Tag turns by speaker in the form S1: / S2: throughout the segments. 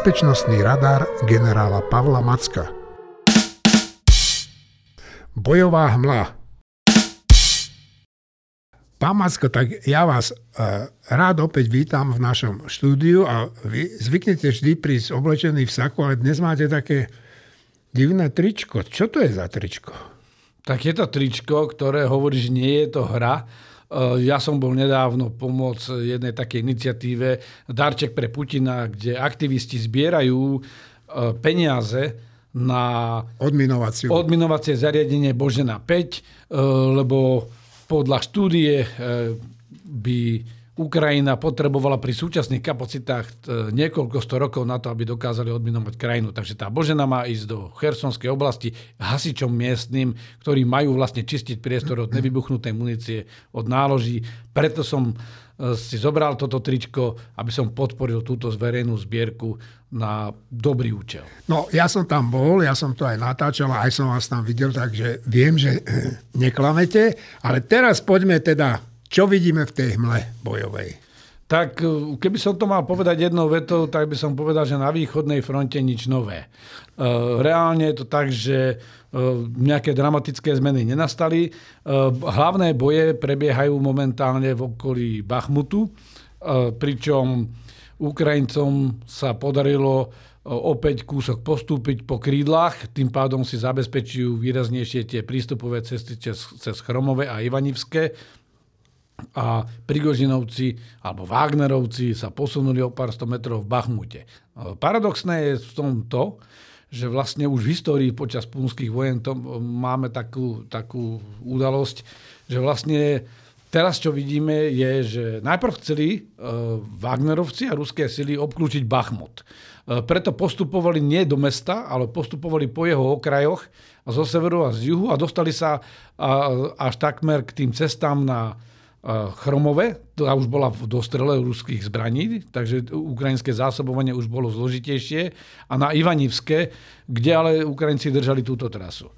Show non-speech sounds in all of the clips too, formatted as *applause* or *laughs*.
S1: bezpečnostný radar generála Pavla Macka. Bojová hmla. Pán Macko, tak ja vás uh, rád opäť vítam v našom štúdiu a vy zvyknete vždy prísť oblečený v saku, ale dnes máte také divné tričko. Čo to je za tričko?
S2: Tak je to tričko, ktoré hovorí, že nie je to hra. Uh, ja som bol nedávno pomoc jednej takej iniciatíve Darček pre Putina, kde aktivisti zbierajú uh, peniaze na odminovacie zariadenie Božena 5, lebo podľa štúdie by Ukrajina potrebovala pri súčasných kapacitách e, niekoľko sto rokov na to, aby dokázali odminovať krajinu. Takže tá Božena má ísť do Chersonskej oblasti hasičom miestnym, ktorí majú vlastne čistiť priestor od nevybuchnutej munície, od náloží. Preto som e, si zobral toto tričko, aby som podporil túto zverejnú zbierku na dobrý účel.
S1: No, ja som tam bol, ja som to aj natáčal, aj som vás tam videl, takže viem, že *clears throat* neklamete. Ale teraz poďme teda, čo vidíme v tej hmle bojovej?
S2: Tak e, keby som to mal povedať jednou vetou, tak by som povedal, že na východnej fronte nič nové. E, reálne je to tak, že e, nejaké dramatické zmeny nenastali. Hlavné boje prebiehajú momentálne v okolí Bachmutu, pričom Ukrajincom sa podarilo opäť kúsok postúpiť po krídlach, tým pádom si zabezpečujú výraznejšie tie prístupové cesty cez, Chromové a Ivanivské a Prigožinovci alebo Wagnerovci sa posunuli o pár sto metrov v Bachmute. Paradoxné je v tom to, že vlastne už v histórii počas punských vojen to máme takú, takú udalosť, že vlastne Teraz, čo vidíme, je, že najprv chceli uh, Wagnerovci a ruské sily obklúčiť Bachmut. Uh, preto postupovali nie do mesta, ale postupovali po jeho okrajoch zo severu a z juhu a dostali sa až takmer k tým cestám na Chromove. To už bola v dostrele ruských zbraní, takže ukrajinské zásobovanie už bolo zložitejšie. A na Ivanivské, kde ale Ukrajinci držali túto trasu.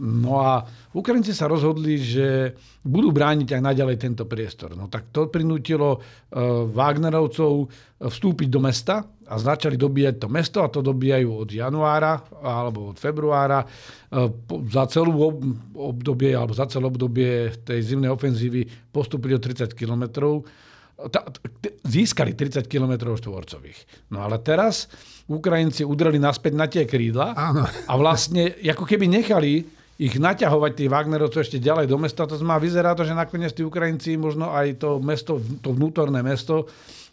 S2: No a Ukrajinci sa rozhodli, že budú brániť aj naďalej tento priestor. No tak to prinútilo uh, Wagnerovcov vstúpiť do mesta a začali dobíjať to mesto a to dobíjajú od januára alebo od februára. Uh, za celú obdobie alebo za celé obdobie tej zimnej ofenzívy postupili o 30 kilometrov získali 30 km štvorcových. No ale teraz Ukrajinci udreli naspäť na tie krídla Áno. a vlastne ako keby nechali ich naťahovať tí Wagnerovci ešte ďalej do mesta, to znamená, vyzerá to, že nakoniec tí Ukrajinci možno aj to mesto, to vnútorné mesto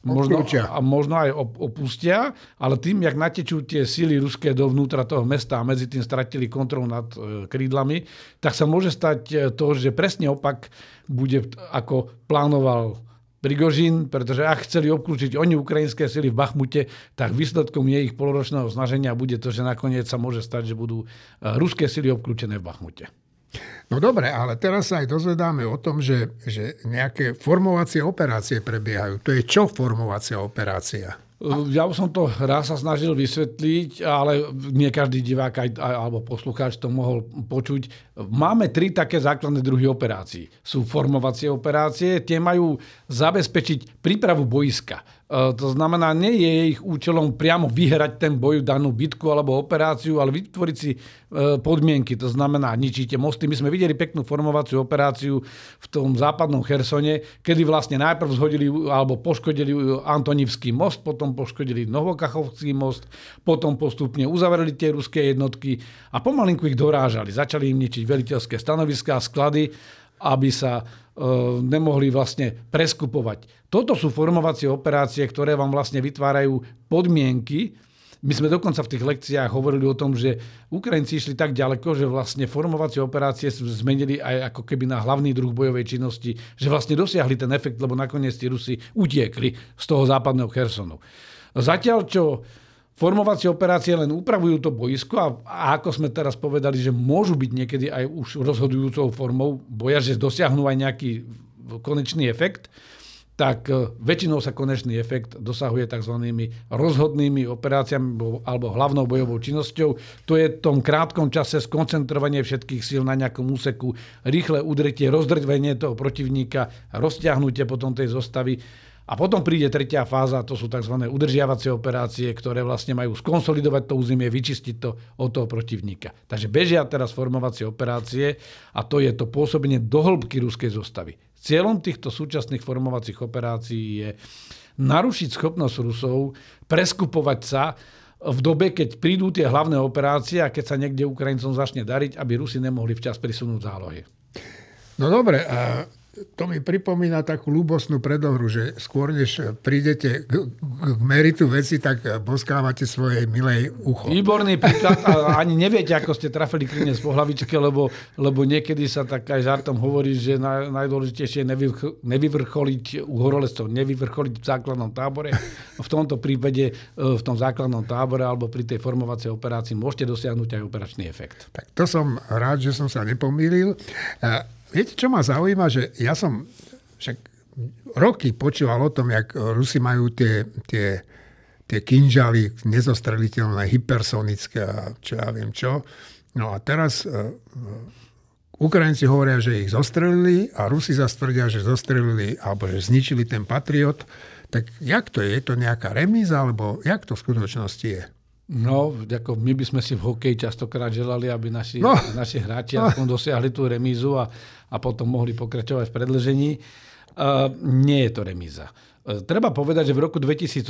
S2: možno, a možno aj opustia, ale tým, jak natečú tie síly ruské dovnútra toho mesta a medzi tým stratili kontrolu nad e, krídlami, tak sa môže stať e, to, že presne opak bude, ako plánoval Prigožín, pretože ak chceli obklúčiť oni ukrajinské sily v Bachmute, tak výsledkom ich poloročného snaženia bude to, že nakoniec sa môže stať, že budú eh, ruské sily obklúčené v Bachmute.
S1: No dobre, ale teraz sa aj dozvedáme o tom, že, že nejaké formovacie operácie prebiehajú. To je čo formovacia operácia?
S2: Ja už som to raz sa snažil vysvetliť, ale nie každý divák aj, alebo poslucháč to mohol počuť. Máme tri také základné druhy operácií. Sú formovacie operácie, tie majú zabezpečiť prípravu boiska. E, to znamená, nie je ich účelom priamo vyhrať ten boj, danú bitku alebo operáciu, ale vytvoriť si e, podmienky. To znamená, ničíte mosty. My sme videli peknú formovaciu operáciu v tom západnom Chersone, kedy vlastne najprv zhodili alebo poškodili Antonivský most, potom poškodili Novokachovský most, potom postupne uzavreli tie ruské jednotky a pomalinku ich dorážali. Začali im ničiť veliteľské stanoviská, sklady, aby sa E, nemohli vlastne preskupovať. Toto sú formovacie operácie, ktoré vám vlastne vytvárajú podmienky. My sme dokonca v tých lekciách hovorili o tom, že Ukrajinci išli tak ďaleko, že vlastne formovacie operácie zmenili aj ako keby na hlavný druh bojovej činnosti, že vlastne dosiahli ten efekt, lebo nakoniec tí Rusi utiekli z toho západného Chersonu. Zatiaľ, čo Formovacie operácie len upravujú to boisko a, a ako sme teraz povedali, že môžu byť niekedy aj už rozhodujúcou formou boja, že dosiahnu aj nejaký konečný efekt, tak e, väčšinou sa konečný efekt dosahuje tzv. rozhodnými operáciami alebo hlavnou bojovou činnosťou. To je v tom krátkom čase skoncentrovanie všetkých síl na nejakom úseku, rýchle udretie, rozdrvenie toho protivníka, rozťahnutie potom tej zostavy A potom príde tretia fáza, to sú tzv. udržiavacie operácie, ktoré vlastne majú skonsolidovať to územie, vyčistiť to od toho protivníka. Takže bežia teraz formovacie operácie a to je to pôsobenie do hĺbky ruskej zostavy. Cieľom týchto súčasných formovacích operácií je narušiť schopnosť Rusov preskupovať sa v dobe, keď prídu tie hlavné operácie a keď sa niekde Ukrajincom začne dariť, aby Rusi nemohli včas prisunúť zálohy.
S1: No dobre, to mi pripomína takú ľúbosnú predohru, že skôr než prídete k, k meritu veci, tak boskávate svojej milej ucho.
S2: Výborný príklad a ani neviete, ako ste trafili klinec po hlavičke, lebo, lebo niekedy sa tak aj žartom hovorí, že na, najdôležitejšie je nevyvrcholiť u horolezcov, nevyvrcholiť v základnom tábore. V tomto prípade e, v tom základnom tábore alebo pri tej formovacej operácii môžete dosiahnuť aj operačný efekt.
S1: Tak to som rád, že som sa nepomýlil. Viete, čo ma zaujíma, že ja som však roky počúval o tom, jak Rusi majú tie, tie, tie kinžaly nezostreliteľné, hypersonické a čo ja viem čo. No a teraz uh, Ukrajinci hovoria, že ich zostrelili a Rusi zastvrdia, že zostrelili alebo že zničili ten Patriot. Tak jak to je? Je to nejaká remíza, alebo jak to v skutočnosti je?
S2: No, ako my by sme si v hokeji častokrát želali, aby naši, no. naši *laughs* hráči no. aspoň dosiahli tú remízu a, a potom mohli pokračovať v predlžení. Uh, nie je to remíza. Uh, treba povedať, že v roku 2018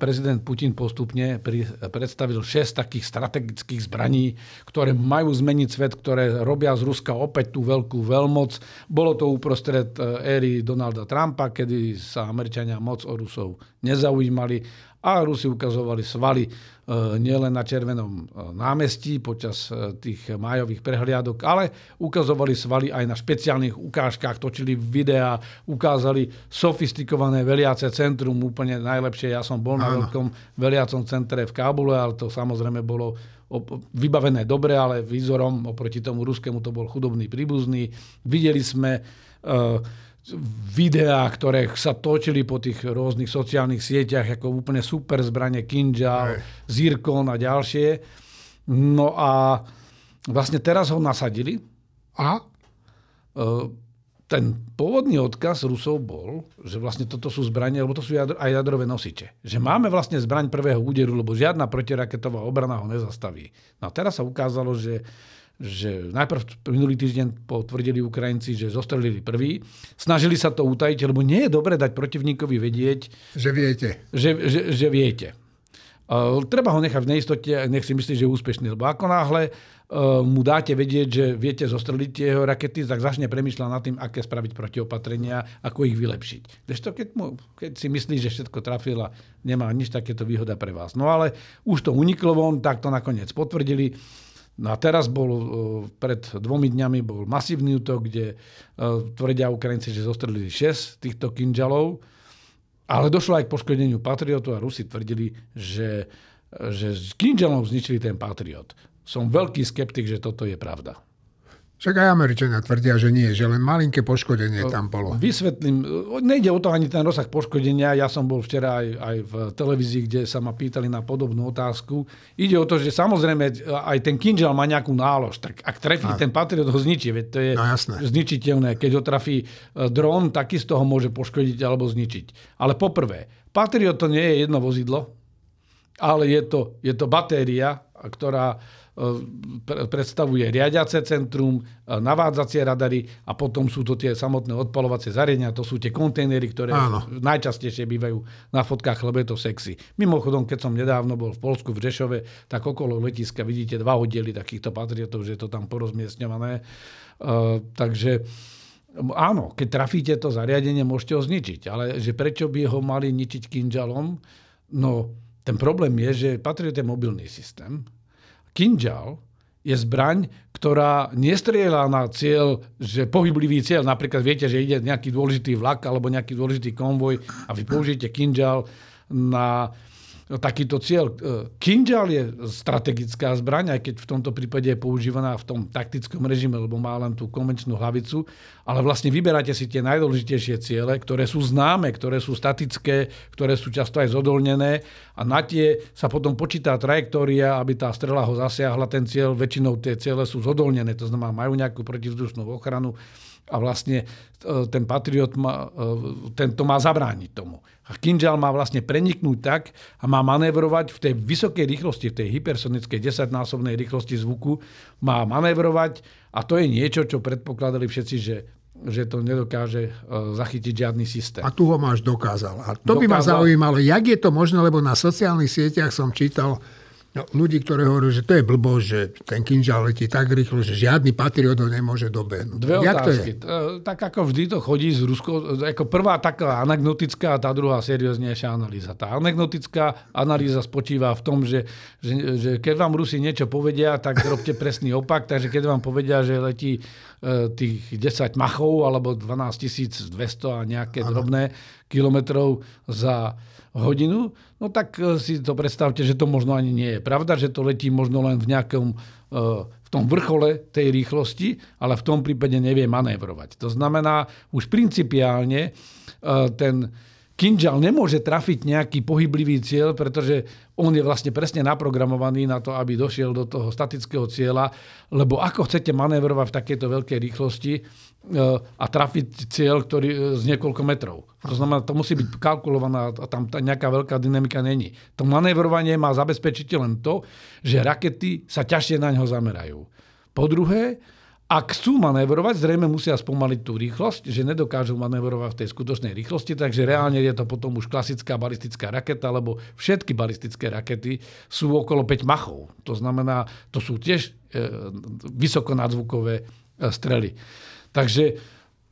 S2: prezident Putin postupne pri, predstavil 6 takých strategických zbraní, ktoré majú zmeniť svet, ktoré robia z Ruska opäť tú veľkú veľmoc. Bolo to uprostred éry Donalda Trumpa, kedy sa Američania moc o Rusov nezaujímali a Rusi ukazovali svaly e, nielen na Červenom e, námestí počas e, tých májových prehliadok, ale ukazovali svaly aj na špeciálnych ukážkach, točili videá, ukázali sofistikované veliace centrum, úplne najlepšie. Ja som bol na veľkom veliacom centre v Kábule, ale to samozrejme bolo vybavené dobre, ale výzorom oproti tomu ruskému to bol chudobný príbuzný. Videli sme uh, videá, ktoré sa točili po tých rôznych sociálnych sieťach ako úplne super zbranie Kinjal, Zirkon a ďalšie. No a vlastne teraz ho nasadili.
S1: A?
S2: E, ten pôvodný odkaz Rusov bol, že vlastne toto sú zbranie, lebo to sú jadro, aj jadrové nosiče. Že máme vlastne zbraň prvého úderu, lebo žiadna protiraketová obrana ho nezastaví. No a teraz sa ukázalo, že že najprv minulý týždeň potvrdili Ukrajinci, že zostrelili prvý. Snažili sa to utajiť, lebo nie je dobre dať protivníkovi vedieť,
S1: že viete.
S2: Že, že, že viete. Uh, treba ho nechať v neistote, nech si myslí, že je úspešný. Lebo ako náhle uh, mu dáte vedieť, že viete zostreliť jeho rakety, tak začne premyšľať nad tým, aké spraviť protiopatrenia, ako ich vylepšiť. to, keď, mu, keď si myslí, že všetko trafil a nemá nič takéto výhoda pre vás. No ale už to uniklo von, tak to nakoniec potvrdili. No a teraz bol, e, pred dvomi dňami bol masívny útok, kde e, tvrdia Ukrajinci, že zostrelili 6 týchto kinžalov, ale došlo aj k poškodeniu Patriotu a Rusi tvrdili, že, že s kinžalom zničili ten Patriot. Som veľký skeptik, že toto je pravda.
S1: Však aj Američania tvrdia, že nie, že len malinké poškodenie tam bolo.
S2: Vysvetlím, nejde o to ani ten rozsah poškodenia. Ja som bol včera aj, aj v televízii, kde sa ma pýtali na podobnú otázku. Ide o to, že samozrejme aj ten kinžal má nejakú nálož. Tak ak trefí a... ten Patriot, ho zničí. Veď to je no, zničiteľné. Keď ho trafí e, dron, takisto ho môže poškodiť alebo zničiť. Ale poprvé, Patriot to nie je jedno vozidlo, ale je to, je to batéria, ktorá predstavuje riadiace centrum, navádzacie radary a potom sú to tie samotné odpalovacie zariadenia, to sú tie kontajnery, ktoré Áno. najčastejšie bývajú na fotkách, lebo je to sexy. Mimochodom, keď som nedávno bol v Polsku v Řešove, tak okolo letiska vidíte dva oddiely takýchto patriotov, že je to tam porozmiestňované. Uh, takže áno, keď trafíte to zariadenie, môžete ho zničiť, ale že prečo by ho mali ničiť kinžalom? No, ten problém je, že Patriot je mobilný systém, Kinžal je zbraň, ktorá nestrieľa na cieľ, že pohyblivý cieľ, napríklad viete, že ide nejaký dôležitý vlak alebo nejaký dôležitý konvoj a vy použijete kinžal na takýto cieľ. E, Kinžal je strategická zbraň, aj keď v tomto prípade je používaná v tom taktickom režime, lebo má len tú konvenčnú hlavicu, ale vlastne vyberáte si tie najdôležitejšie ciele, ktoré sú známe, ktoré sú statické, ktoré sú často aj zodolnené a na tie sa potom počítá trajektória, aby tá strela ho zasiahla ten cieľ. Väčšinou tie ciele sú zodolnené, to znamená majú nejakú protivzdušnú ochranu a vlastne e, ten Patriot má, e, ten to má zabrániť tomu. A Kinžal má vlastne preniknúť tak a má manévrovať v tej vysokej rýchlosti, v tej hypersonickej 10-násobnej rýchlosti zvuku, má manévrovať a to je niečo, čo predpokladali všetci, že že to nedokáže e, zachytiť žiadny systém.
S1: A tu ho máš dokázal. A to dokázal. by ma zaujímalo, jak je to možné, lebo na sociálnych sieťach som čítal No, ľudí, ktorí hovorí, že to je blbosť, že ten kinžal letí tak rýchlo, že žiadny patriot ho nemôže dobehnúť.
S2: Dve Jak otázky. To je? Tak ako vždy to chodí z Rusko, ako prvá taká anekdotická a tá druhá serióznejšia analýza. Tá anekdotická analýza spočíva v tom, že, že, že keď vám Rusi niečo povedia, tak robte presný opak. Takže keď vám povedia, že letí e, tých 10 machov alebo 12 200 a nejaké ano. drobné kilometrov za hodinu, no tak e, si to predstavte, že to možno ani nie je pravda, že to letí možno len v nejakom e, v tom vrchole tej rýchlosti, ale v tom prípade nevie manévrovať. To znamená, už principiálne e, ten Kinžal nemôže trafiť nejaký pohyblivý cieľ, pretože on je vlastne presne naprogramovaný na to, aby došiel do toho statického cieľa, lebo ako chcete manévrovať v takejto veľkej rýchlosti, a trafiť cieľ, ktorý e, z niekoľko metrov. To znamená, to musí byť kalkulovaná a tam nejaká veľká dynamika není. To manévrovanie má zabezpečiť len to, že rakety sa ťažšie na ňo zamerajú. Po druhé, ak chcú manévrovať, zrejme musia spomaliť tú rýchlosť, že nedokážu manévrovať v tej skutočnej rýchlosti, takže reálne je to potom už klasická balistická raketa, lebo všetky balistické rakety sú okolo 5 machov. To znamená, to sú tiež e, vysokonadzvukové e, strely. Takže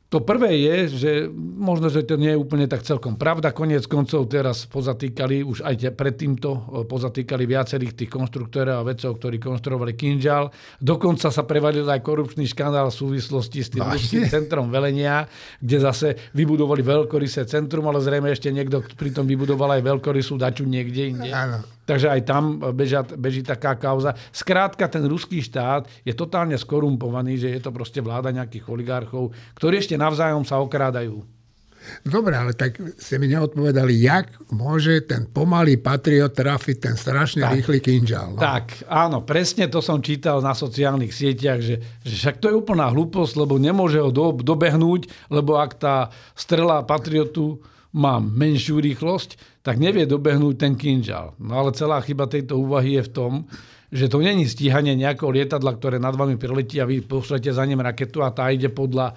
S2: to prvé je, že možno, že to nie je úplne tak celkom pravda. Koniec koncov teraz pozatýkali, už aj pred týmto e, pozatýkali viacerých tých konstruktorov a vedcov, ktorí konštruovali Kinžal. Dokonca sa prevalil aj korupčný škandál v súvislosti s tým ruským centrom velenia, kde zase vybudovali veľkorysé centrum, ale zrejme ešte niekto pritom vybudoval aj veľkorysú daču niekde inde. Áno. Takže aj tam bežia, beží taká kauza. Skrátka, ten ruský štát je totálne skorumpovaný, že je to proste vláda nejakých oligarchov, ktorí ešte navzájom sa okrádajú.
S1: Dobre, ale tak ste mi neodpovedali, jak môže ten pomalý patriot trafiť ten strašne tak, rýchly kinžal.
S2: No? Tak, áno, presne to som čítal na sociálnych sieťach, že, že však to je úplná hlúposť, lebo nemôže ho do, dobehnúť, lebo ak tá strela patriotu má menšiu rýchlosť, tak nevie dobehnúť ten kinžal. No ale celá chyba tejto úvahy je v tom, že to není stíhanie nejakého lietadla, ktoré nad vami priletí a vy pošlete za ním raketu a tá ide podľa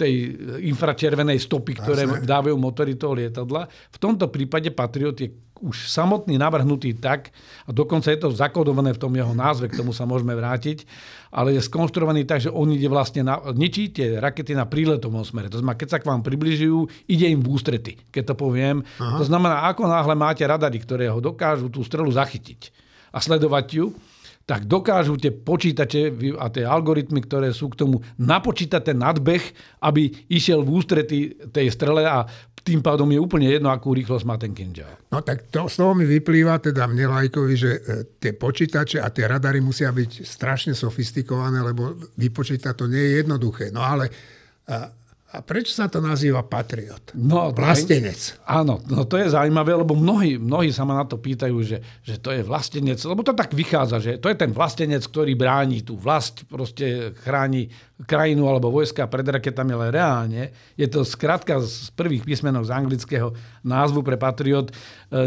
S2: tej infračervenej stopy, ktoré Jasne. dávajú motory toho lietadla. V tomto prípade Patriot je už samotný navrhnutý tak, a dokonca je to zakodované v tom jeho názve, k tomu sa môžeme vrátiť, ale je skonštruovaný tak, že on ide vlastne na, ničí tie rakety na príletovom smere. To znamená, keď sa k vám približujú, ide im v ústrety, keď to poviem. Aha. To znamená, ako náhle máte radary, ktoré ho dokážu tú strelu zachytiť a sledovať ju, tak dokážu tie počítače a tie algoritmy, ktoré sú k tomu, napočítať ten nadbeh, aby išiel v ústrety tej strele a tým pádom je úplne jedno, akú rýchlosť má ten kinžal.
S1: No tak to, z toho mi vyplýva teda mne lajkovi, že e, tie počítače a tie radary musia byť strašne sofistikované, lebo vypočítať to nie je jednoduché. No ale a prečo sa to nazýva patriot? No, vlastenec.
S2: Áno, no to je zaujímavé, lebo mnohí, mnohí sa ma na to pýtajú, že, že to je vlastenec, lebo to tak vychádza, že to je ten vlastenec, ktorý bráni tú vlast, proste chráni krajinu alebo vojska pred raketami, ale reálne je to skratka z prvých písmenov z anglického názvu pre Patriot. E,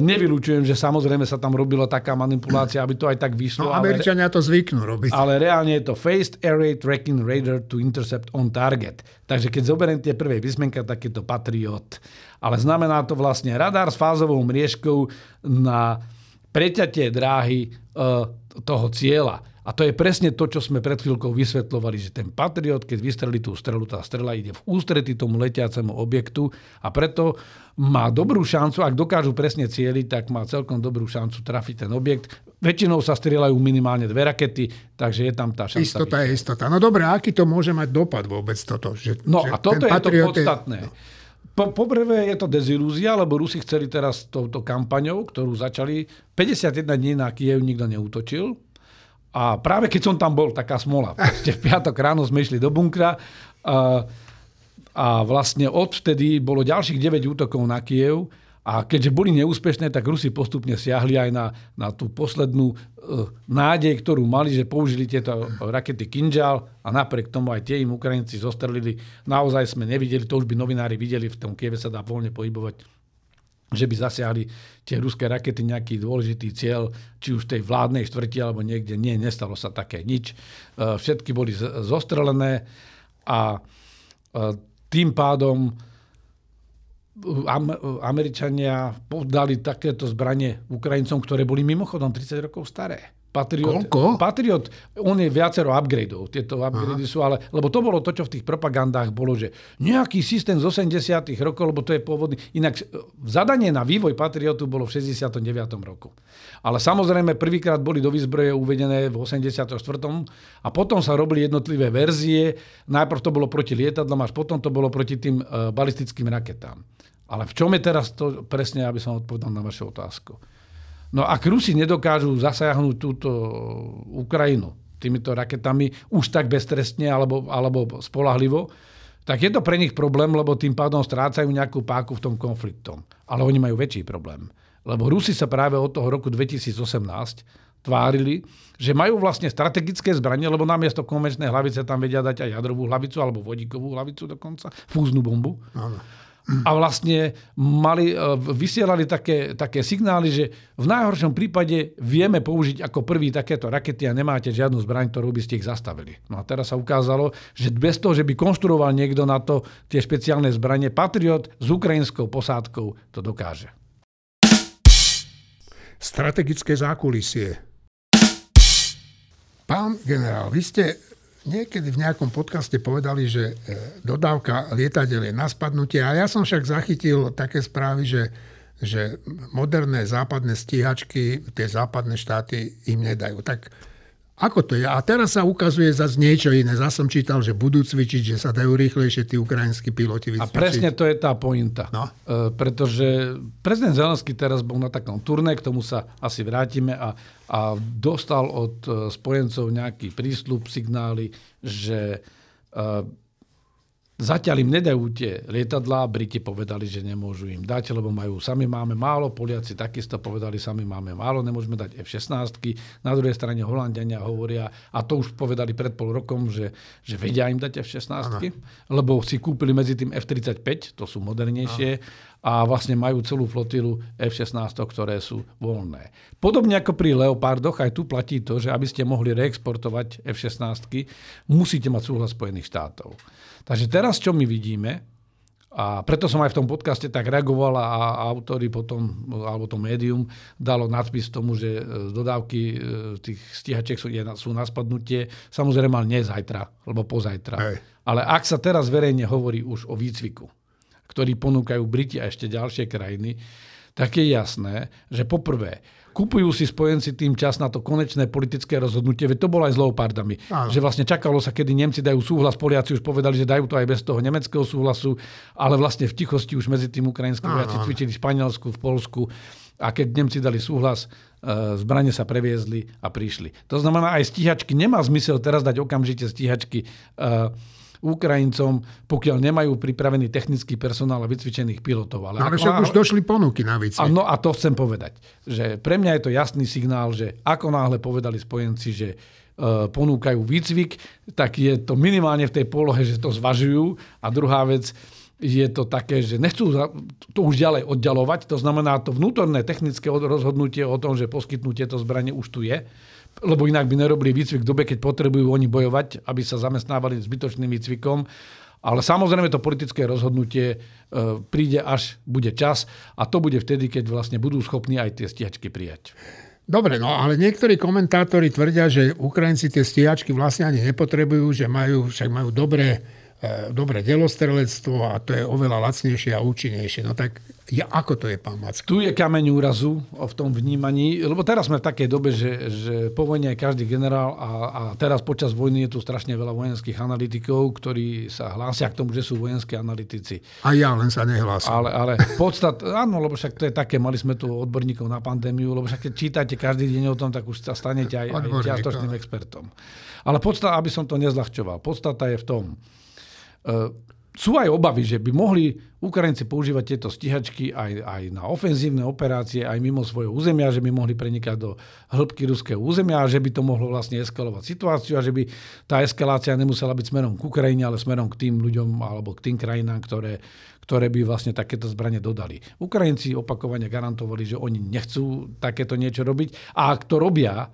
S2: nevylučujem, že samozrejme sa tam robila taká manipulácia, aby to aj tak vyšlo.
S1: No, Američania
S2: ale,
S1: to zvyknú robiť.
S2: Ale reálne je to Phased Array Tracking Radar to Intercept on Target. Takže keď zoberiem tie prvé písmenka, tak je to Patriot. Ale znamená to vlastne radar s fázovou mriežkou na preťatie dráhy e, toho cieľa. A to je presne to, čo sme pred chvíľkou vysvetlovali, že ten Patriot, keď vystrelí tú strelu, tá strela ide v ústretí tomu letiacemu objektu a preto má dobrú šancu, ak dokážu presne cieliť, tak má celkom dobrú šancu trafiť ten objekt. Väčšinou sa strieľajú minimálne dve rakety, takže je tam tá šanca.
S1: Istota je istota. No dobré, aký to môže mať dopad vôbec toto? Že,
S2: no
S1: že
S2: a toto je to podstatné. Je... No. Po, poprvé je to dezilúzia, lebo Rusi chceli teraz touto kampaňou, ktorú začali, 51 dní na Kiev nikto neútočil, a práve keď som tam bol, taká smola. Proste v piatok ráno sme išli do bunkra a, a vlastne odvtedy bolo ďalších 9 útokov na Kiev a keďže boli neúspešné, tak Rusi postupne siahli aj na, na tú poslednú e, nádej, ktorú mali, že použili tieto rakety Kinžal a napriek tomu aj tie im Ukrajinci zostrelili. Naozaj sme nevideli, to už by novinári videli, v tom Kieve sa dá voľne pohybovať že by zasiahli tie ruské rakety nejaký dôležitý cieľ, či už v tej vládnej štvrti alebo niekde. Nie, nestalo sa také nič. E, všetky boli zostrelené a e, tým pádom Američania podali takéto zbranie Ukrajincom, ktoré boli mimochodom 30 rokov staré.
S1: Patriot, Koľko?
S2: Patriot, on je viacero upgradeov. Tieto upgrady Aha. sú, ale, lebo to bolo to, čo v tých propagandách bolo, že nejaký systém z 80 rokov, lebo to je pôvodný. Inak zadanie na vývoj Patriotu bolo v 69. roku. Ale samozrejme prvýkrát boli do výzbroje uvedené v 84. a potom sa robili jednotlivé verzie. Najprv to bolo proti lietadlom, až potom to bolo proti tým uh, balistickým raketám. Ale v čom je teraz to presne, aby som odpovedal na vašu otázku? No ak Rusi nedokážu zasajahnuť túto Ukrajinu týmito raketami už tak beztrestne alebo, alebo spolahlivo, tak je to pre nich problém, lebo tým pádom strácajú nejakú páku v tom konfliktom. Ale oni majú väčší problém. Lebo Rusi sa práve od toho roku 2018 tvárili, že majú vlastne strategické zbranie, lebo namiesto konvenčnej hlavice tam vedia dať aj jadrovú hlavicu alebo vodíkovú hlavicu dokonca, fúznu bombu. Áno a vlastne mali, e, vysielali také, také signály, že v najhoršom prípade vieme použiť ako prvý takéto rakety a nemáte žiadnu zbraň, ktorú by ste ich zastavili. No a teraz sa ukázalo, že bez toho, že by konštruoval niekto na to tie špeciálne zbranie, Patriot s ukrajinskou posádkou to dokáže.
S1: Strategické zákulisie. Pán generál, vy ste niekedy v nejakom podcaste povedali, že e, dodávka lietadiel je na spadnutie a ja som však zachytil také správy, že, že moderné západné stíhačky tie západné štáty im nedajú. Tak ako to je? A teraz sa ukazuje zase niečo iné. Zase som čítal, že budú cvičiť, že sa dajú rýchlejšie tí ukrajinskí piloti vycvičiť.
S2: A presne to je tá pointa. No. E, pretože prezident Zelenský teraz bol na takom turné, k tomu sa asi vrátime a, a dostal od e, spojencov nejaký prísľub, signály, že e, Zatiaľ im nedajú tie lietadlá, Briti povedali, že nemôžu im dať, lebo majú, sami máme málo, Poliaci takisto povedali, sami máme málo, nemôžeme dať F-16. Na druhej strane Holandiania hovoria, a to už povedali pred pol rokom, že, že vedia im dať F-16, lebo si kúpili medzi tým F-35, to sú modernejšie, Aha a vlastne majú celú flotilu F-16, ktoré sú voľné. Podobne ako pri Leopardoch, aj tu platí to, že aby ste mohli reexportovať F-16, musíte mať súhlas Spojených štátov. Takže teraz, čo my vidíme, a preto som aj v tom podcaste tak reagoval a autory potom, alebo to médium, dalo nadpis tomu, že e, dodávky e, tých stíhačiek sú, sú na spadnutie. Samozrejme, ale nie zajtra, alebo pozajtra. Hej. Ale ak sa teraz verejne hovorí už o výcviku, ktorý ponúkajú Briti a ešte ďalšie krajiny, tak je jasné, že poprvé, kupujú si spojenci tým čas na to konečné politické rozhodnutie, veď to bolo aj s Leopardami. Áno. Že vlastne čakalo sa, kedy Nemci dajú súhlas, Poliaci už povedali, že dajú to aj bez toho nemeckého súhlasu, ale vlastne v tichosti už medzi tým ukrajinským vojaci cvičili v Španielsku, v Polsku a keď Nemci dali súhlas, e, zbranie sa previezli a prišli. To znamená, aj stíhačky, nemá zmysel teraz dať okamžite stíhačky uh, Ukrajincom, pokiaľ nemajú pripravený technický personál a vycvičených pilotov.
S1: Ale, no, ale však náhle... už došli ponuky na výcvik.
S2: No a to chcem povedať. Že pre mňa je to jasný signál, že ako náhle povedali spojenci, že uh, ponúkajú výcvik, tak je to minimálne v tej polohe, že to zvažujú. A druhá vec, je to také, že nechcú to už ďalej oddalovať. To znamená, to vnútorné technické rozhodnutie o tom, že poskytnú tieto zbranie už tu je lebo inak by nerobili výcvik v dobe, keď potrebujú oni bojovať, aby sa zamestnávali zbytočným výcvikom. Ale samozrejme to politické rozhodnutie e, príde, až bude čas a to bude vtedy, keď vlastne budú schopní aj tie stíhačky prijať.
S1: Dobre, no ale niektorí komentátori tvrdia, že Ukrajinci tie stíhačky vlastne ani nepotrebujú, že majú, však majú dobré dobré delostrelectvo a to je oveľa lacnejšie a účinnejšie. No tak ja, ako to je, pán Mack?
S2: Tu je kameň úrazu v tom vnímaní, lebo teraz sme v takej dobe, že, že po vojne je každý generál a, a teraz počas vojny je tu strašne veľa vojenských analytikov, ktorí sa hlásia k tomu, že sú vojenskí analytici.
S1: A ja len sa nehlásim.
S2: Ale, ale podstat, *laughs* áno, lebo však to je také, mali sme tu odborníkov na pandémiu, lebo však keď čítate každý deň o tom, tak už sa stanete aj, aj čiastočným expertom. Ale podstata, aby som to nezľahčoval, podstata je v tom, sú aj obavy, že by mohli Ukrajinci používať tieto stíhačky aj, aj na ofenzívne operácie, aj mimo svojho územia, že by mohli prenikať do hĺbky ruského územia a že by to mohlo vlastne eskalovať situáciu a že by tá eskalácia nemusela byť smerom k Ukrajine, ale smerom k tým ľuďom alebo k tým krajinám, ktoré, ktoré by vlastne takéto zbranie dodali. Ukrajinci opakovane garantovali, že oni nechcú takéto niečo robiť a ak to robia,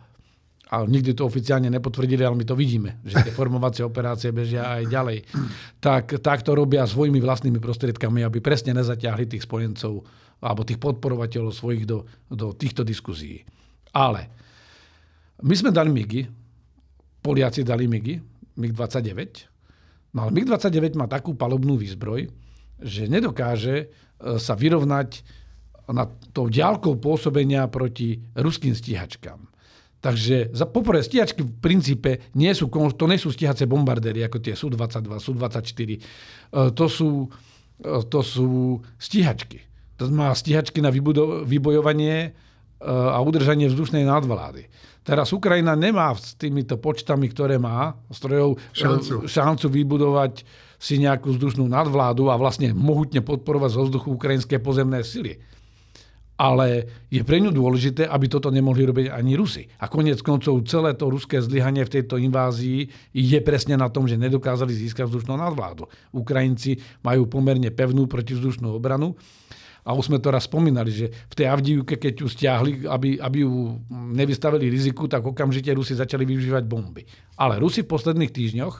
S2: ale nikdy to oficiálne nepotvrdili, ale my to vidíme, že tie formovacie operácie bežia aj ďalej, tak, tak to robia svojimi vlastnými prostriedkami, aby presne nezatiahli tých spojencov alebo tých podporovateľov svojich do, do týchto diskuzí. Ale my sme dali MIGy, Poliaci dali MIGy, MiG-29, no ale MiG-29 má takú palobnú výzbroj, že nedokáže e, sa vyrovnať na tou ďalkou pôsobenia proti ruským stíhačkám. Takže za poprvé stíhačky v princípe nie sú, to nie sú stíhace bombardéry, ako tie Sú-22, Sú-24. E, to sú, e, to sú stíhačky. To má stíhačky na vybudo- vybojovanie e, a udržanie vzdušnej nadvlády. Teraz Ukrajina nemá s týmito počtami, ktoré má, strojov, šancu. šancu vybudovať si nejakú vzdušnú nadvládu a vlastne mohutne podporovať zo vzduchu ukrajinské pozemné sily ale je pre ňu dôležité, aby toto nemohli robiť ani Rusi. A konec koncov celé to ruské zlyhanie v tejto invázii je presne na tom, že nedokázali získať vzdušnú nadvládu. Ukrajinci majú pomerne pevnú protivzdušnú obranu a už sme to raz spomínali, že v tej Avdivke, keď ju stiahli, aby, aby ju nevystavili riziku, tak okamžite Rusi začali využívať bomby. Ale Rusi v posledných týždňoch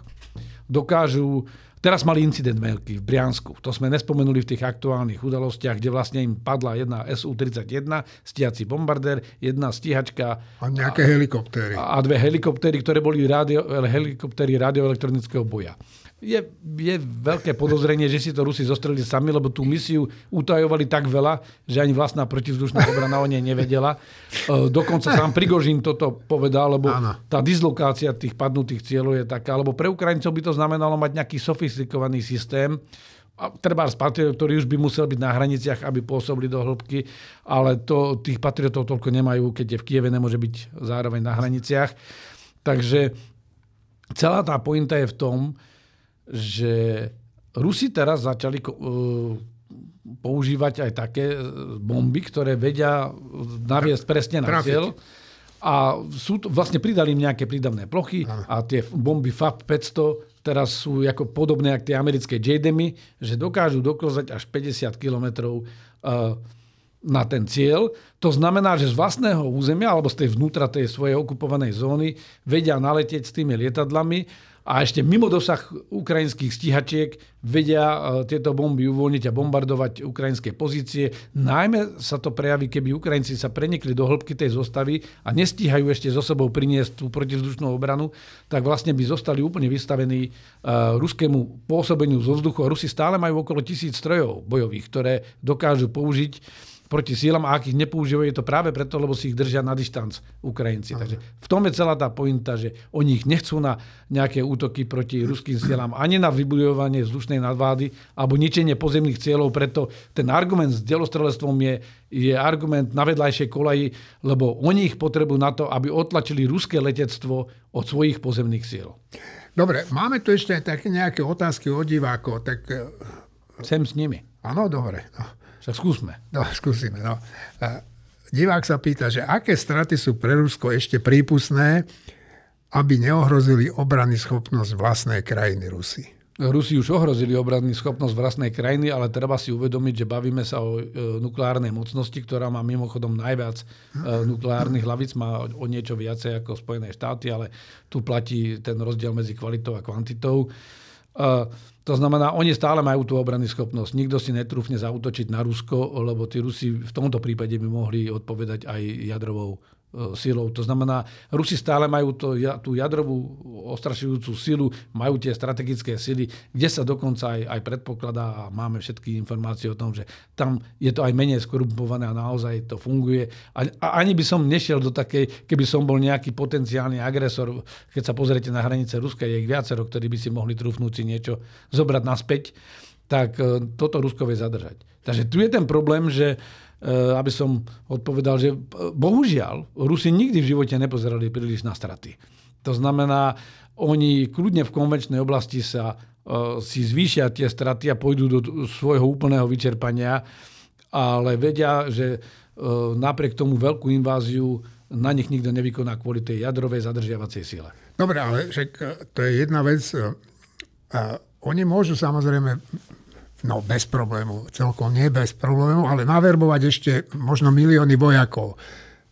S2: dokážu Teraz mali incident veľký v Briansku. To sme nespomenuli v tých aktuálnych udalostiach, kde vlastne im padla jedna SU-31, stiaci bombardér, jedna stíhačka.
S1: A nejaké helikoptéry.
S2: A, a dve helikoptéry, ktoré boli radio, helikoptéry radioelektronického boja je, je veľké podozrenie, že si to Rusi zostreli sami, lebo tú misiu utajovali tak veľa, že ani vlastná protivzdušná obrana o nej nevedela. E, dokonca sám Prigožín toto povedal, lebo Áno. tá dislokácia tých padnutých cieľov je taká, lebo pre Ukrajincov by to znamenalo mať nejaký sofistikovaný systém, a treba z patriotov, ktorý už by musel byť na hraniciach, aby pôsobili do hĺbky, ale to, tých patriotov toľko nemajú, keď je v Kieve, nemôže byť zároveň na hraniciach. Takže celá tá pointa je v tom, že Rusi teraz začali uh, používať aj také uh, bomby, ktoré vedia naviesť presne na cieľ. A sú to, vlastne pridali im nejaké prídavné plochy a tie bomby FAP 500 teraz sú ako podobné ako tie americké JDMy, že dokážu doklozať až 50 kilometrov uh, na ten cieľ. To znamená, že z vlastného územia alebo z tej vnútra tej svojej okupovanej zóny vedia naletieť s tými lietadlami a ešte mimo dosah ukrajinských stíhačiek vedia e, tieto bomby uvoľniť a bombardovať ukrajinské pozície. Najmä sa to prejaví, keby Ukrajinci sa prenikli do hĺbky tej zostavy a nestíhajú ešte so sebou priniesť tú protivzdušnú obranu, tak vlastne by zostali úplne vystavení uh, ruskému pôsobeniu zo vzduchu. A Rusi stále majú okolo tisíc strojov bojových, ktoré dokážu použiť proti sílam a ak ich nepoužívajú, je to práve preto, lebo si ich držia na dištanc Ukrajinci. Aha. Takže v tom je celá tá pointa, že oni ich nechcú na nejaké útoky proti ruským sílam, ani na vybudovanie vzdušnej nadvády alebo ničenie pozemných cieľov, preto ten argument s delostrelectvom je, je argument na vedľajšej koleji, lebo oni ich potrebujú na to, aby otlačili ruské letectvo od svojich pozemných síl.
S1: Dobre, máme tu ešte také nejaké otázky od divákov, tak...
S2: Sem s nimi.
S1: Áno, dobre. No.
S2: Však skúsme.
S1: No, skúsime. No. Divák sa pýta, že aké straty sú pre Rusko ešte prípustné, aby neohrozili obranný schopnosť vlastnej krajiny Rusy.
S2: Rusi už ohrozili obranný schopnosť vlastnej krajiny, ale treba si uvedomiť, že bavíme sa o e, nukleárnej mocnosti, ktorá má mimochodom najviac e, nukleárnych hlavic, má o, o niečo viacej ako Spojené štáty, ale tu platí ten rozdiel medzi kvalitou a kvantitou. E, to znamená, oni stále majú tú obrany schopnosť. Nikto si netrúfne zautočiť na Rusko, lebo tí Rusi v tomto prípade by mohli odpovedať aj jadrovou silou. To znamená, Rusi stále majú to, tú jadrovú ostrašujúcu silu, majú tie strategické sily, kde sa dokonca aj, aj predpokladá a máme všetky informácie o tom, že tam je to aj menej skorumpované a naozaj to funguje. A, a ani by som nešiel do takej, keby som bol nejaký potenciálny agresor, keď sa pozriete na hranice Ruska, je ich viacero, ktorí by si mohli trúfnúť si niečo zobrať naspäť, tak e, toto Rusko vie zadržať. Takže tu je ten problém, že aby som odpovedal, že eh, bohužiaľ Rusi nikdy v živote nepozerali príliš na straty. To znamená, oni kľudne v konvenčnej oblasti sa si zvýšia tie straty a pôjdu do svojho úplného vyčerpania, ale vedia, že napriek tomu veľkú inváziu na nich nikto nevykoná kvôli tej jadrovej zadržiavacej sile.
S1: Dobre, ale však to je jedna vec. Oni môžu samozrejme no bez problému, celkom nie bez problému, ale naverbovať ešte možno milióny vojakov.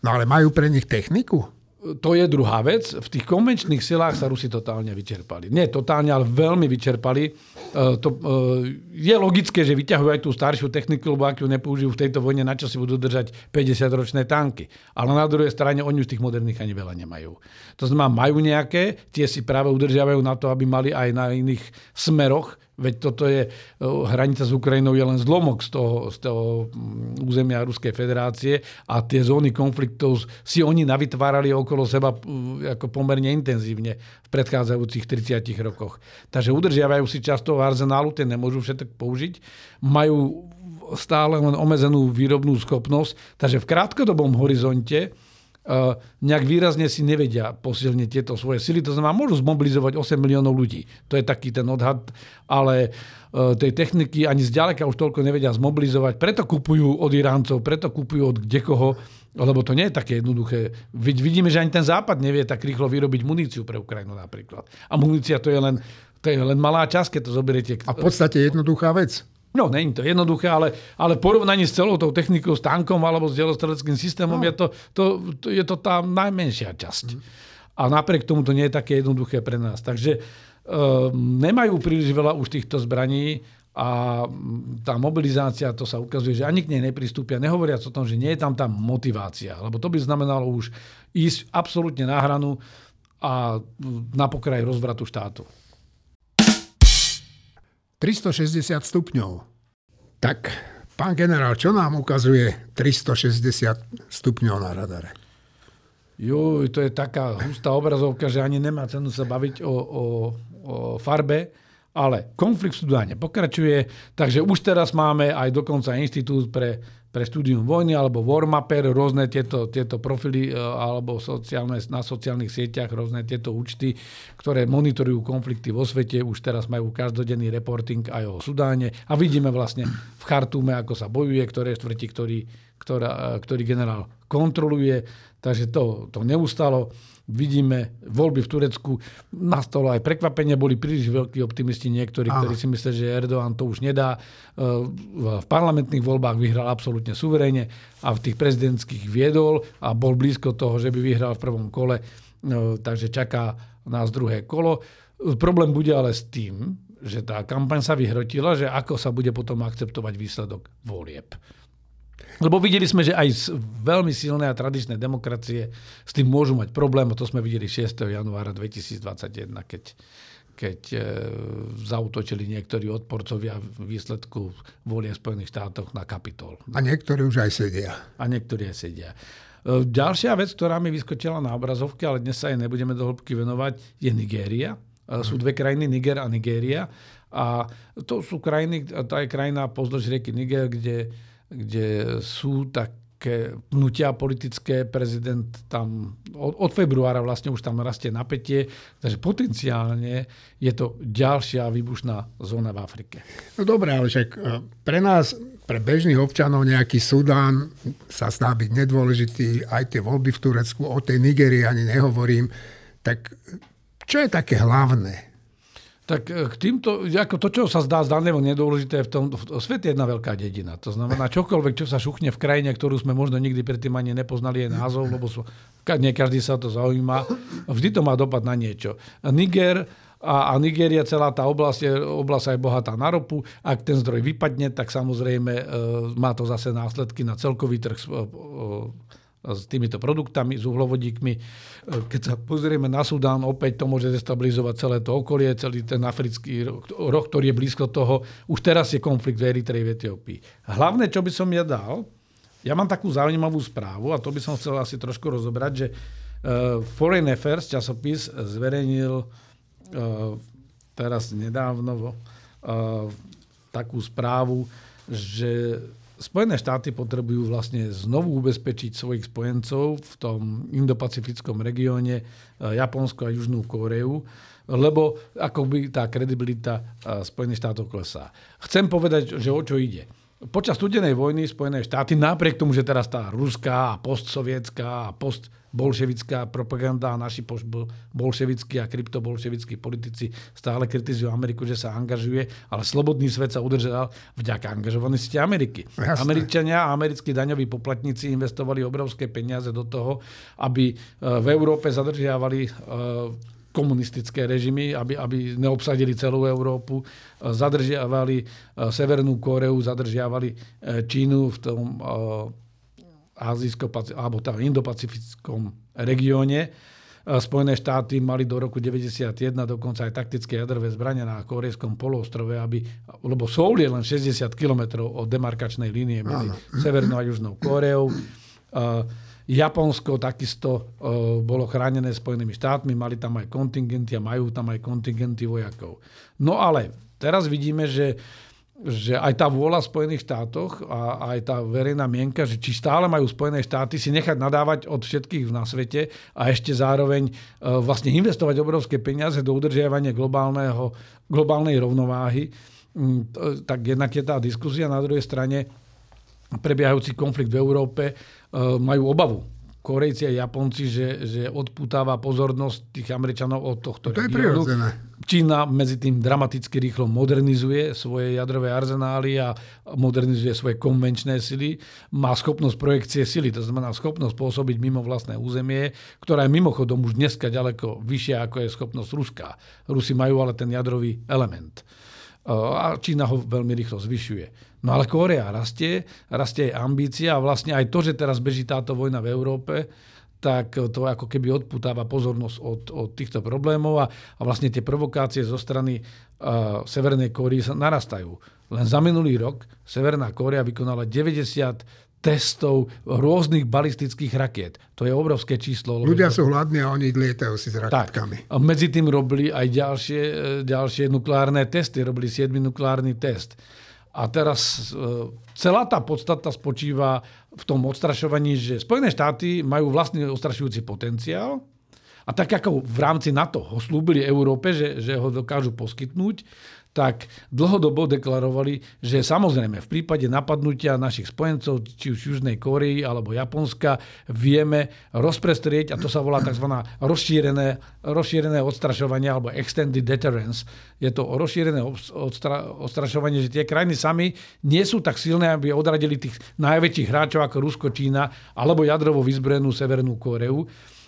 S1: No ale majú pre nich techniku?
S2: To je druhá vec. V tých konvenčných silách sa Rusi totálne vyčerpali. Nie totálne, ale veľmi vyčerpali. E, to, e, je logické, že vyťahujú aj tú staršiu techniku, lebo ak ju nepoužijú v tejto vojne, na čo si budú držať 50-ročné tanky. Ale na druhej strane oni už tých moderných ani veľa nemajú. To znamená, majú nejaké, tie si práve udržiavajú na to, aby mali aj na iných smeroch Veď toto je, hranica s Ukrajinou je len zlomok z toho, z toho mm, územia Ruskej federácie a tie zóny konfliktov si oni navytvárali okolo seba ako pomerne intenzívne v predchádzajúcich 30 rokoch. Takže udržiavajú si často arzenálu, tie nemôžu všetko použiť. Majú stále len omezenú výrobnú schopnosť, takže v krátkodobom horizonte nejak výrazne si nevedia posilniť tieto svoje sily. To znamená, môžu zmobilizovať 8 miliónov ľudí. To je taký ten odhad, ale e, tej techniky ani zďaleka už toľko nevedia zmobilizovať. Preto kupujú od Iráncov, preto kupujú od kdekoho, lebo to nie je také jednoduché. Vidíme, že ani ten Západ nevie tak rýchlo vyrobiť muníciu pre Ukrajinu napríklad. A munícia to je len, to je len malá časť, keď to zoberiete.
S1: A v podstate jednoduchá vec.
S2: No, není to jednoduché, ale, ale porovnaní s celou tou technikou, s tankom alebo s delostreleckým systémom no. je, to, to, to, je to tá najmenšia časť. Mm. A napriek tomu to nie je také jednoduché pre nás. Takže um, nemajú príliš veľa už týchto zbraní a tá mobilizácia, to sa ukazuje, že ani k nej nepristúpia, nehovoriac o tom, že nie je tam tá motivácia, lebo to by znamenalo už ísť absolútne na hranu a na pokraj rozvratu štátu.
S1: 360 stupňov. Tak, pán generál, čo nám ukazuje 360 stupňov na radare?
S2: Jo, to je taká hustá obrazovka, že ani nemá cenu sa baviť o, o, o farbe, ale konflikt v Sudáne pokračuje, takže už teraz máme aj dokonca inštitút pre pre štúdium vojny alebo Warmapper, rôzne tieto, tieto profily e, alebo sociálne, na sociálnych sieťach, rôzne tieto účty, ktoré monitorujú konflikty vo svete. Už teraz majú každodenný reporting aj o Sudáne a vidíme vlastne v Chartúme, ako sa bojuje, ktoré štvrti, ktorý, ktorá, ktorý generál kontroluje. Takže to, to neustalo vidíme voľby v Turecku. Nastalo aj prekvapenie, boli príliš veľkí optimisti niektorí, ktorí si myslia, že Erdogan to už nedá. E, v parlamentných voľbách vyhral absolútne suverejne a v tých prezidentských viedol a bol blízko toho, že by vyhral v prvom kole. E, takže čaká nás druhé kolo. Problém bude ale s tým, že tá kampaň sa vyhrotila, že ako sa bude potom akceptovať výsledok volieb. Lebo videli sme, že aj veľmi silné a tradičné demokracie s tým môžu mať problém. A to sme videli 6. januára 2021, keď, keď e, zautočili niektorí odporcovia v výsledku volie v Spojených štátoch na Kapitol.
S1: A niektorí už aj sedia.
S2: A niektorí aj sedia. E, ďalšia vec, ktorá mi vyskočila na obrazovke, ale dnes sa jej nebudeme do hĺbky venovať, je Nigéria. E, sú dve krajiny, Niger a Nigéria. A to sú krajiny, tá je krajina pozdĺž rieky Niger, kde kde sú také pnutia politické, prezident tam od, od februára vlastne už tam rastie napätie, takže potenciálne je to ďalšia výbušná zóna v Afrike.
S1: No dobré, ale však e, pre nás, pre bežných občanov nejaký Sudán sa zdá byť nedôležitý, aj tie voľby v Turecku, o tej Nigerii ani nehovorím, tak čo je také hlavné?
S2: Tak e, k týmto, ako to, čo sa zdá zdanlivo nedôležité, v tom, v, svet je jedna veľká dedina. To znamená, čokoľvek, čo sa šuchne v krajine, ktorú sme možno nikdy predtým ani nepoznali, je názov, lebo sú, nie každý sa to zaujíma. Vždy to má dopad na niečo. Niger a, a Nigéria, celá tá oblasť je oblasť aj bohatá na ropu. Ak ten zdroj vypadne, tak samozrejme e, má to zase následky na celkový trh e, s týmito produktami, s uhlovodíkmi. E, keď sa pozrieme na Sudán, opäť to môže destabilizovať celé to okolie, celý ten africký roh, ktorý je blízko toho. Už teraz je konflikt v Eritreji, v Etiópii. Hlavné, čo by som ja dal, ja mám takú zaujímavú správu a to by som chcel asi trošku rozobrať, že uh, Foreign Affairs časopis zverejnil uh, teraz nedávno takú správu, že Spojené štáty potrebujú vlastne znovu ubezpečiť svojich spojencov v tom indopacifickom regióne Japonsko a Južnú Kóreu, lebo akoby tá kredibilita Spojených štátov klesá. Chcem povedať, že o čo ide. Počas studenej vojny Spojené štáty, napriek tomu, že teraz tá ruská, postsovietská postbolševická propaganda a naši bolševickí a kryptobolševickí politici stále kritizujú Ameriku, že sa angažuje, ale slobodný svet sa udržal vďaka angažovanosti Ameriky. Jasne. Američania a americkí daňoví poplatníci investovali obrovské peniaze do toho, aby e, v Európe zadržiavali e, komunistické režimy, aby, aby neobsadili celú Európu, zadržiavali e, Severnú Koreu, zadržiavali e, Čínu v tom e, azijsko alebo tam indopacifickom regióne. Spojené štáty mali do roku 91 dokonca aj taktické jadrové zbrania na korejskom poloostrove, aby, lebo Soul je len 60 km od demarkačnej línie medzi Severnou a Južnou Koreou. Japonsko takisto uh, bolo chránené Spojenými štátmi, mali tam aj kontingenty a majú tam aj kontingenty vojakov. No ale teraz vidíme, že že aj tá vôľa v Spojených štátoch a aj tá verejná mienka, že či stále majú Spojené štáty si nechať nadávať od všetkých na svete a ešte zároveň e, vlastne investovať obrovské peniaze do udržiavania globálneho, globálnej rovnováhy, mm, tak jednak je tá diskusia. Na druhej strane prebiehajúci konflikt v Európe E, majú obavu. Korejci a Japonci, že, že odputáva pozornosť tých Američanov od tohto
S1: to regiónu.
S2: Čína medzi tým dramaticky rýchlo modernizuje svoje jadrové arzenály a modernizuje svoje konvenčné sily. Má schopnosť projekcie sily, to znamená schopnosť pôsobiť mimo vlastné územie, ktorá je mimochodom už dneska ďaleko vyššia, ako je schopnosť Ruska. Rusi majú ale ten jadrový element. E, a Čína ho veľmi rýchlo zvyšuje. No ale Kórea rastie, rastie aj ambícia a vlastne aj to, že teraz beží táto vojna v Európe, tak to ako keby odputáva pozornosť od, od týchto problémov a, a vlastne tie provokácie zo strany uh, Severnej Kóry sa narastajú. Len za minulý rok Severná Kórea vykonala 90 testov rôznych balistických rakiet. To je obrovské číslo.
S1: Ľudia sú hladní a oni lietajú si s raketkami.
S2: Tak. A medzi tým robili aj ďalšie, e, ďalšie nukleárne testy. Robili 7 nukleárny test. A teraz e, celá tá podstata spočíva v tom odstrašovaní, že Spojené štáty majú vlastný odstrašujúci potenciál a tak ako v rámci NATO ho slúbili Európe, že, že ho dokážu poskytnúť, tak dlhodobo deklarovali, že samozrejme v prípade napadnutia našich spojencov, či už Južnej Kórei alebo Japonska, vieme rozprestrieť, a to sa volá tzv. rozšírené, rozšírené odstrašovanie alebo extended deterrence. Je to rozšírené odstra, odstrašovanie, že tie krajiny sami nie sú tak silné, aby odradili tých najväčších hráčov ako Rusko, Čína alebo jadrovo vyzbrojenú Severnú Kóreu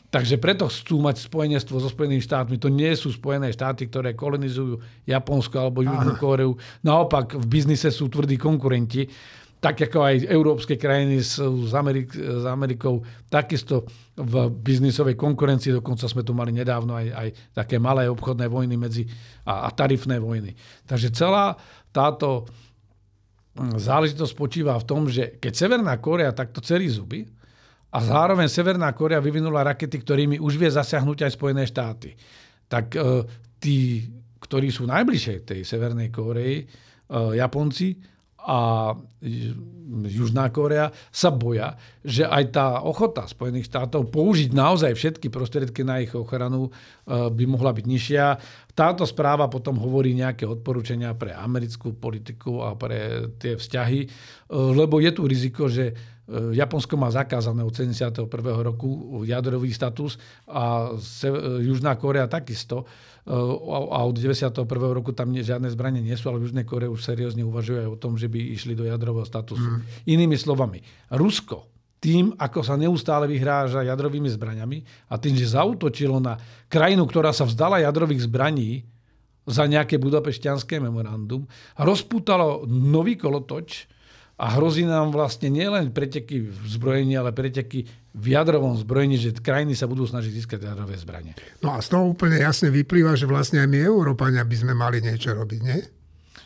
S2: Takže preto chcú mať spojenectvo so Spojenými štátmi. To nie sú Spojené štáty, ktoré kolonizujú Japonsko alebo Južnú Kóreu. Naopak v biznise sú tvrdí konkurenti. Tak ako aj európske krajiny s, s, Amerik- s Amerikou, takisto v biznisovej konkurencii. Dokonca sme tu mali nedávno aj, aj také malé obchodné vojny medzi, a, a tarifné vojny. Takže celá táto hm, záležitosť spočíva v tom, že keď Severná Kórea takto celý zuby, a zároveň Severná Korea vyvinula rakety, ktorými už vie zasiahnuť aj Spojené štáty. Tak e, tí, ktorí sú najbližšie tej Severnej Koreji, e, Japonci a Južná Korea sa boja, že aj tá ochota Spojených štátov použiť naozaj všetky prostriedky na ich ochranu e, by mohla byť nižšia. Táto správa potom hovorí nejaké odporúčania pre americkú politiku a pre tie vzťahy, lebo je tu riziko, že E, Japonsko má zakázané od 71. roku jadrový status a Južná Korea takisto. E, a od 91. roku tam žiadne zbranie nie sú, ale v Južnej Kore už seriózne uvažujú aj o tom, že by išli do jadrového statusu. Mm. Inými slovami, Rusko tým, ako sa neustále vyhráža jadrovými zbraniami a tým, že zautočilo na krajinu, ktorá sa vzdala jadrových zbraní za nejaké budapešťanské memorandum, rozputalo nový kolotoč, a hrozí nám vlastne nielen preteky v zbrojení, ale preteky v jadrovom zbrojení, že krajiny sa budú snažiť získať jadrové zbranie.
S1: No a z toho úplne jasne vyplýva, že vlastne aj my Európania by sme mali niečo robiť, nie?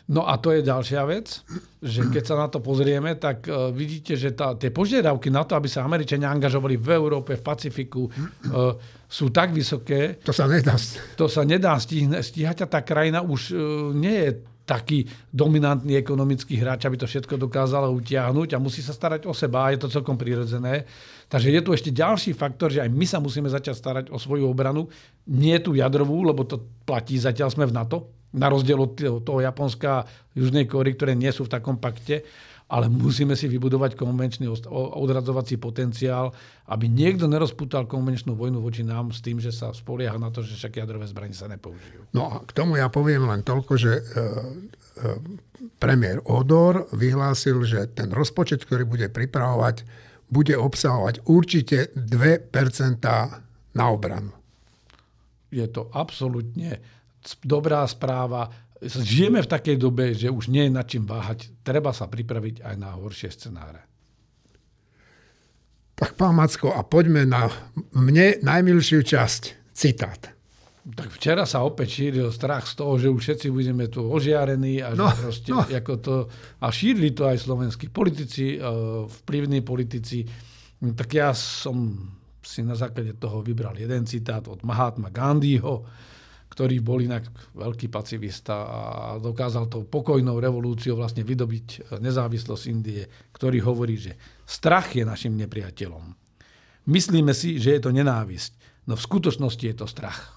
S2: No a to je ďalšia vec, že keď sa na to pozrieme, tak uh, vidíte, že tá, tie požiadavky na to, aby sa Američania angažovali v Európe, v Pacifiku, uh, sú tak vysoké.
S1: To sa nedá.
S2: To sa nedá stíhať a tá krajina už uh, nie je taký dominantný ekonomický hráč, aby to všetko dokázalo utiahnuť a musí sa starať o seba a je to celkom prirodzené. Takže je tu ešte ďalší faktor, že aj my sa musíme začať starať o svoju obranu. Nie tú jadrovú, lebo to platí, zatiaľ sme v NATO, na rozdiel od toho Japonska a Južnej Kóry, ktoré nie sú v takom pakte ale musíme si vybudovať konvenčný odradzovací potenciál, aby niekto nerozputal konvenčnú vojnu voči nám s tým, že sa spolieha na to, že však jadrové zbranie sa nepoužijú.
S1: No a k tomu ja poviem len toľko, že e, e, premiér Odor vyhlásil, že ten rozpočet, ktorý bude pripravovať, bude obsahovať určite 2% na obranu.
S2: Je to absolútne dobrá správa žijeme v takej dobe, že už nie je nad čím váhať. Treba sa pripraviť aj na horšie scenáre.
S1: Tak pán Macko, a poďme na mne najmilšiu časť. Citát.
S2: Tak včera sa opäť šíril strach z toho, že už všetci budeme tu ožiarení a, no, že proste, no. ako to, a šírili to aj slovenskí politici, e, vplyvní politici. Tak ja som si na základe toho vybral jeden citát od Mahatma Gandhiho, ktorý bol inak veľký pacifista a dokázal to pokojnou revolúciou vlastne vydobiť nezávislosť Indie, ktorý hovorí, že strach je našim nepriateľom. Myslíme si, že je to nenávisť, no v skutočnosti je to strach.